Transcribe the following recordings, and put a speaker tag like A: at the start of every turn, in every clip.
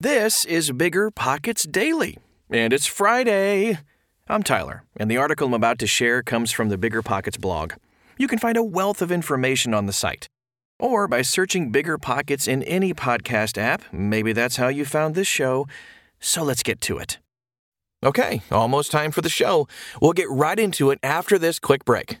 A: This is BiggerPockets Daily, and it's Friday. I'm Tyler, and the article I'm about to share comes from the BiggerPockets blog. You can find a wealth of information on the site, or by searching BiggerPockets in any podcast app. Maybe that's how you found this show. So let's get to it. Okay, almost time for the show. We'll get right into it after this quick break.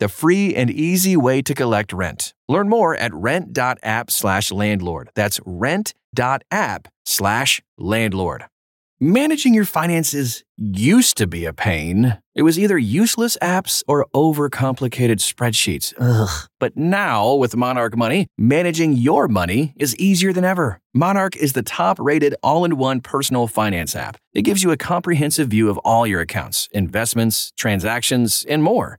A: the free and easy way to collect rent. Learn more at rent.app slash landlord. That's rent.app slash landlord. Managing your finances used to be a pain. It was either useless apps or overcomplicated spreadsheets. Ugh. But now, with Monarch Money, managing your money is easier than ever. Monarch is the top rated all in one personal finance app. It gives you a comprehensive view of all your accounts, investments, transactions, and more.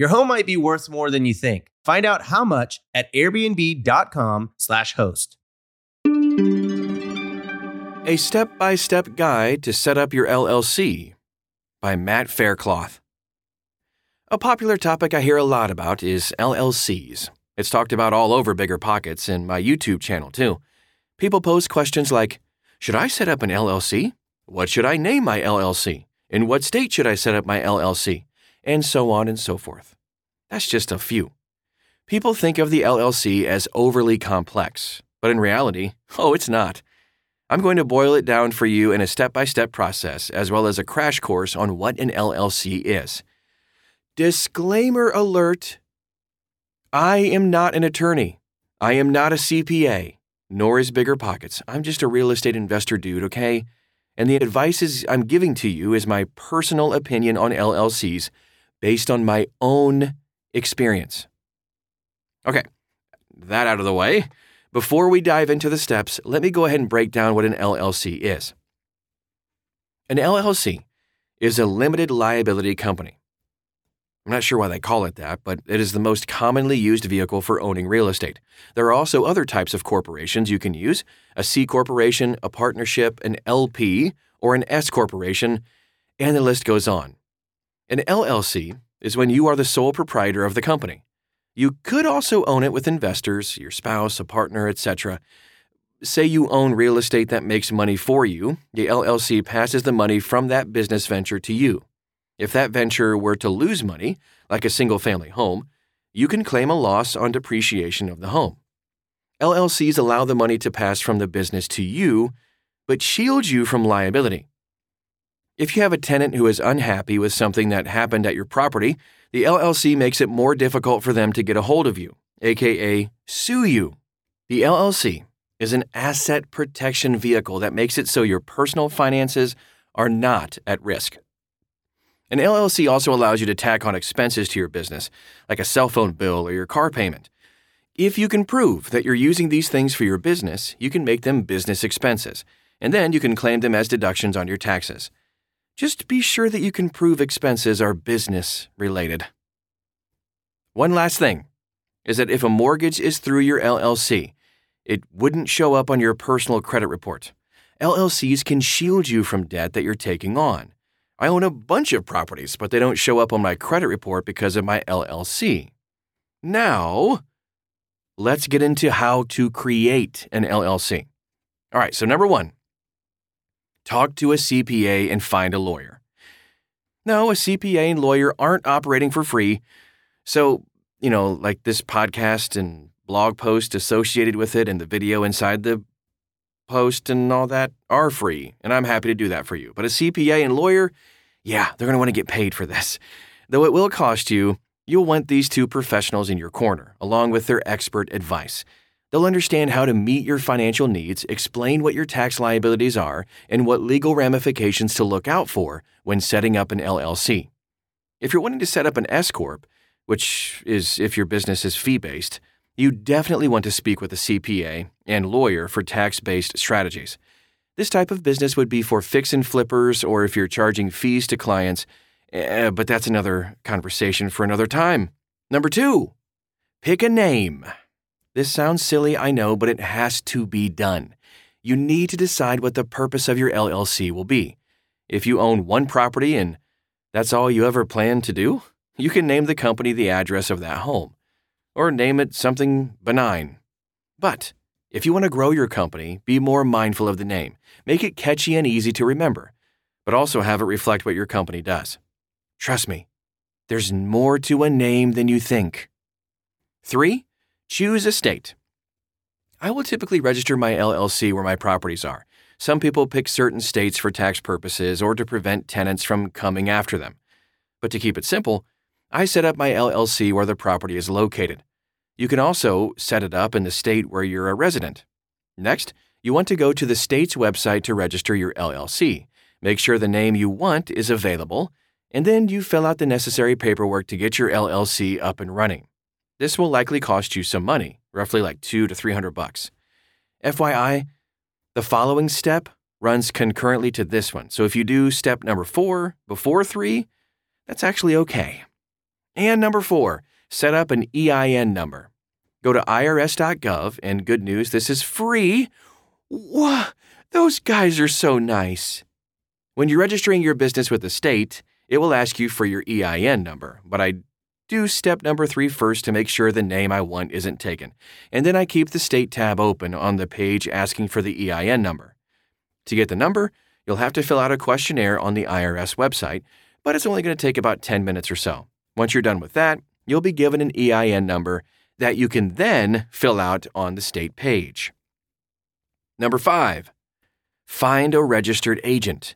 B: Your home might be worth more than you think. Find out how much at airbnb.com/slash host.
A: A Step by Step Guide to Set Up Your LLC by Matt Faircloth. A popular topic I hear a lot about is LLCs. It's talked about all over BiggerPockets and my YouTube channel, too. People pose questions like Should I set up an LLC? What should I name my LLC? In what state should I set up my LLC? And so on and so forth. That's just a few. People think of the LLC as overly complex, but in reality, oh, it's not. I'm going to boil it down for you in a step by step process, as well as a crash course on what an LLC is. Disclaimer alert I am not an attorney. I am not a CPA, nor is BiggerPockets. I'm just a real estate investor dude, okay? And the advice I'm giving to you is my personal opinion on LLCs based on my own experience. Okay, that out of the way. Before we dive into the steps, let me go ahead and break down what an LLC is. An LLC is a limited liability company. I'm not sure why they call it that, but it is the most commonly used vehicle for owning real estate. There are also other types of corporations you can use a C corporation, a partnership, an LP, or an S corporation, and the list goes on. An LLC is when you are the sole proprietor of the company. You could also own it with investors, your spouse, a partner, etc. Say you own real estate that makes money for you, the LLC passes the money from that business venture to you. If that venture were to lose money, like a single family home, you can claim a loss on depreciation of the home. LLCs allow the money to pass from the business to you, but shield you from liability. If you have a tenant who is unhappy with something that happened at your property, the LLC makes it more difficult for them to get a hold of you, aka sue you. The LLC is an asset protection vehicle that makes it so your personal finances are not at risk. An LLC also allows you to tack on expenses to your business, like a cell phone bill or your car payment. If you can prove that you're using these things for your business, you can make them business expenses, and then you can claim them as deductions on your taxes. Just be sure that you can prove expenses are business related. One last thing is that if a mortgage is through your LLC, it wouldn't show up on your personal credit report. LLCs can shield you from debt that you're taking on. I own a bunch of properties, but they don't show up on my credit report because of my LLC. Now, let's get into how to create an LLC. All right, so number one, talk to a CPA and find a lawyer. No, a CPA and lawyer aren't operating for free. So, you know, like this podcast and blog post associated with it and the video inside the post and all that are free, and I'm happy to do that for you. But a CPA and lawyer, yeah, they're going to want to get paid for this. Though it will cost you, you'll want these two professionals in your corner, along with their expert advice. They'll understand how to meet your financial needs, explain what your tax liabilities are, and what legal ramifications to look out for when setting up an LLC. If you're wanting to set up an S Corp, which is if your business is fee based, you definitely want to speak with a CPA and lawyer for tax based strategies. This type of business would be for fix and flippers or if you're charging fees to clients, eh, but that's another conversation for another time. Number two, pick a name. This sounds silly, I know, but it has to be done. You need to decide what the purpose of your LLC will be. If you own one property and that's all you ever plan to do, you can name the company the address of that home or name it something benign. But if you want to grow your company, be more mindful of the name. Make it catchy and easy to remember, but also have it reflect what your company does. Trust me, there's more to a name than you think. 3. Choose a state. I will typically register my LLC where my properties are. Some people pick certain states for tax purposes or to prevent tenants from coming after them. But to keep it simple, I set up my LLC where the property is located. You can also set it up in the state where you're a resident. Next, you want to go to the state's website to register your LLC. Make sure the name you want is available, and then you fill out the necessary paperwork to get your LLC up and running. This will likely cost you some money, roughly like 2 to 300 bucks. FYI, the following step runs concurrently to this one. So if you do step number 4 before 3, that's actually okay. And number four, set up an EIN number. Go to irs.gov, and good news, this is free. Whoa, those guys are so nice. When you're registering your business with the state, it will ask you for your EIN number, but I do step number three first to make sure the name I want isn't taken, and then I keep the state tab open on the page asking for the EIN number. To get the number, you'll have to fill out a questionnaire on the IRS website, but it's only going to take about 10 minutes or so. Once you're done with that, you'll be given an EIN number that you can then fill out on the state page. Number five, find a registered agent.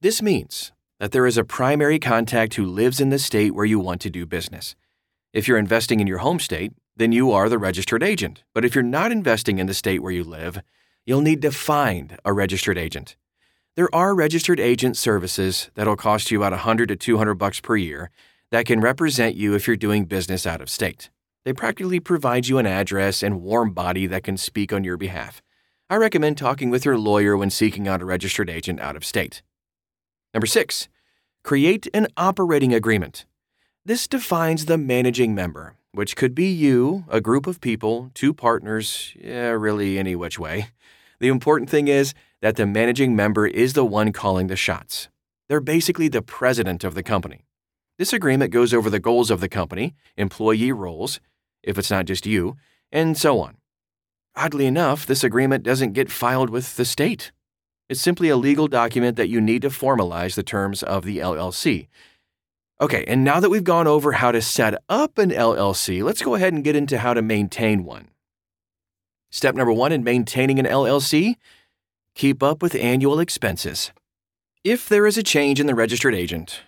A: This means that there is a primary contact who lives in the state where you want to do business. If you're investing in your home state, then you are the registered agent. But if you're not investing in the state where you live, you'll need to find a registered agent. There are registered agent services that'll cost you about 100 to 200 bucks per year that can represent you if you're doing business out of state. They practically provide you an address and warm body that can speak on your behalf. I recommend talking with your lawyer when seeking out a registered agent out of state. Number six, create an operating agreement. This defines the managing member, which could be you, a group of people, two partners, yeah, really any which way. The important thing is that the managing member is the one calling the shots. They're basically the president of the company. This agreement goes over the goals of the company, employee roles, if it's not just you, and so on. Oddly enough, this agreement doesn't get filed with the state. It's simply a legal document that you need to formalize the terms of the LLC. Okay, and now that we've gone over how to set up an LLC, let's go ahead and get into how to maintain one. Step number one in maintaining an LLC keep up with annual expenses. If there is a change in the registered agent,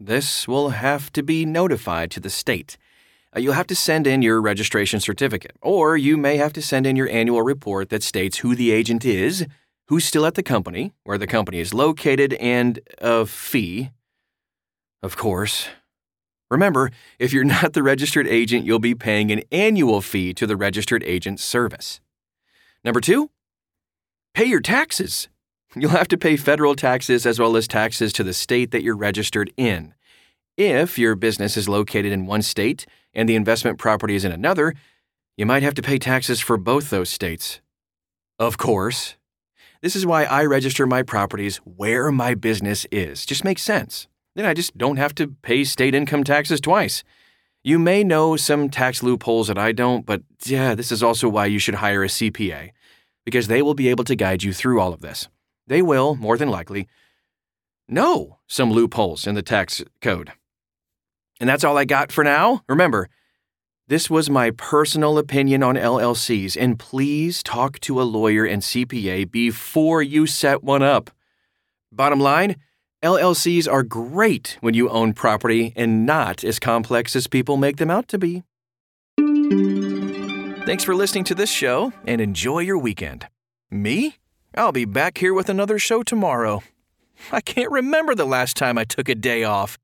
A: this will have to be notified to the state. Uh, You'll have to send in your registration certificate, or you may have to send in your annual report that states who the agent is, who's still at the company, where the company is located, and a fee. Of course. Remember, if you're not the registered agent, you'll be paying an annual fee to the registered agent service. Number two, pay your taxes. You'll have to pay federal taxes as well as taxes to the state that you're registered in. If your business is located in one state and the investment property is in another, you might have to pay taxes for both those states. Of course. This is why I register my properties where my business is. Just makes sense. Then I just don't have to pay state income taxes twice. You may know some tax loopholes that I don't, but yeah, this is also why you should hire a CPA, because they will be able to guide you through all of this. They will, more than likely, know some loopholes in the tax code. And that's all I got for now. Remember, this was my personal opinion on LLCs, and please talk to a lawyer and CPA before you set one up. Bottom line, LLCs are great when you own property and not as complex as people make them out to be. Thanks for listening to this show and enjoy your weekend. Me? I'll be back here with another show tomorrow. I can't remember the last time I took a day off.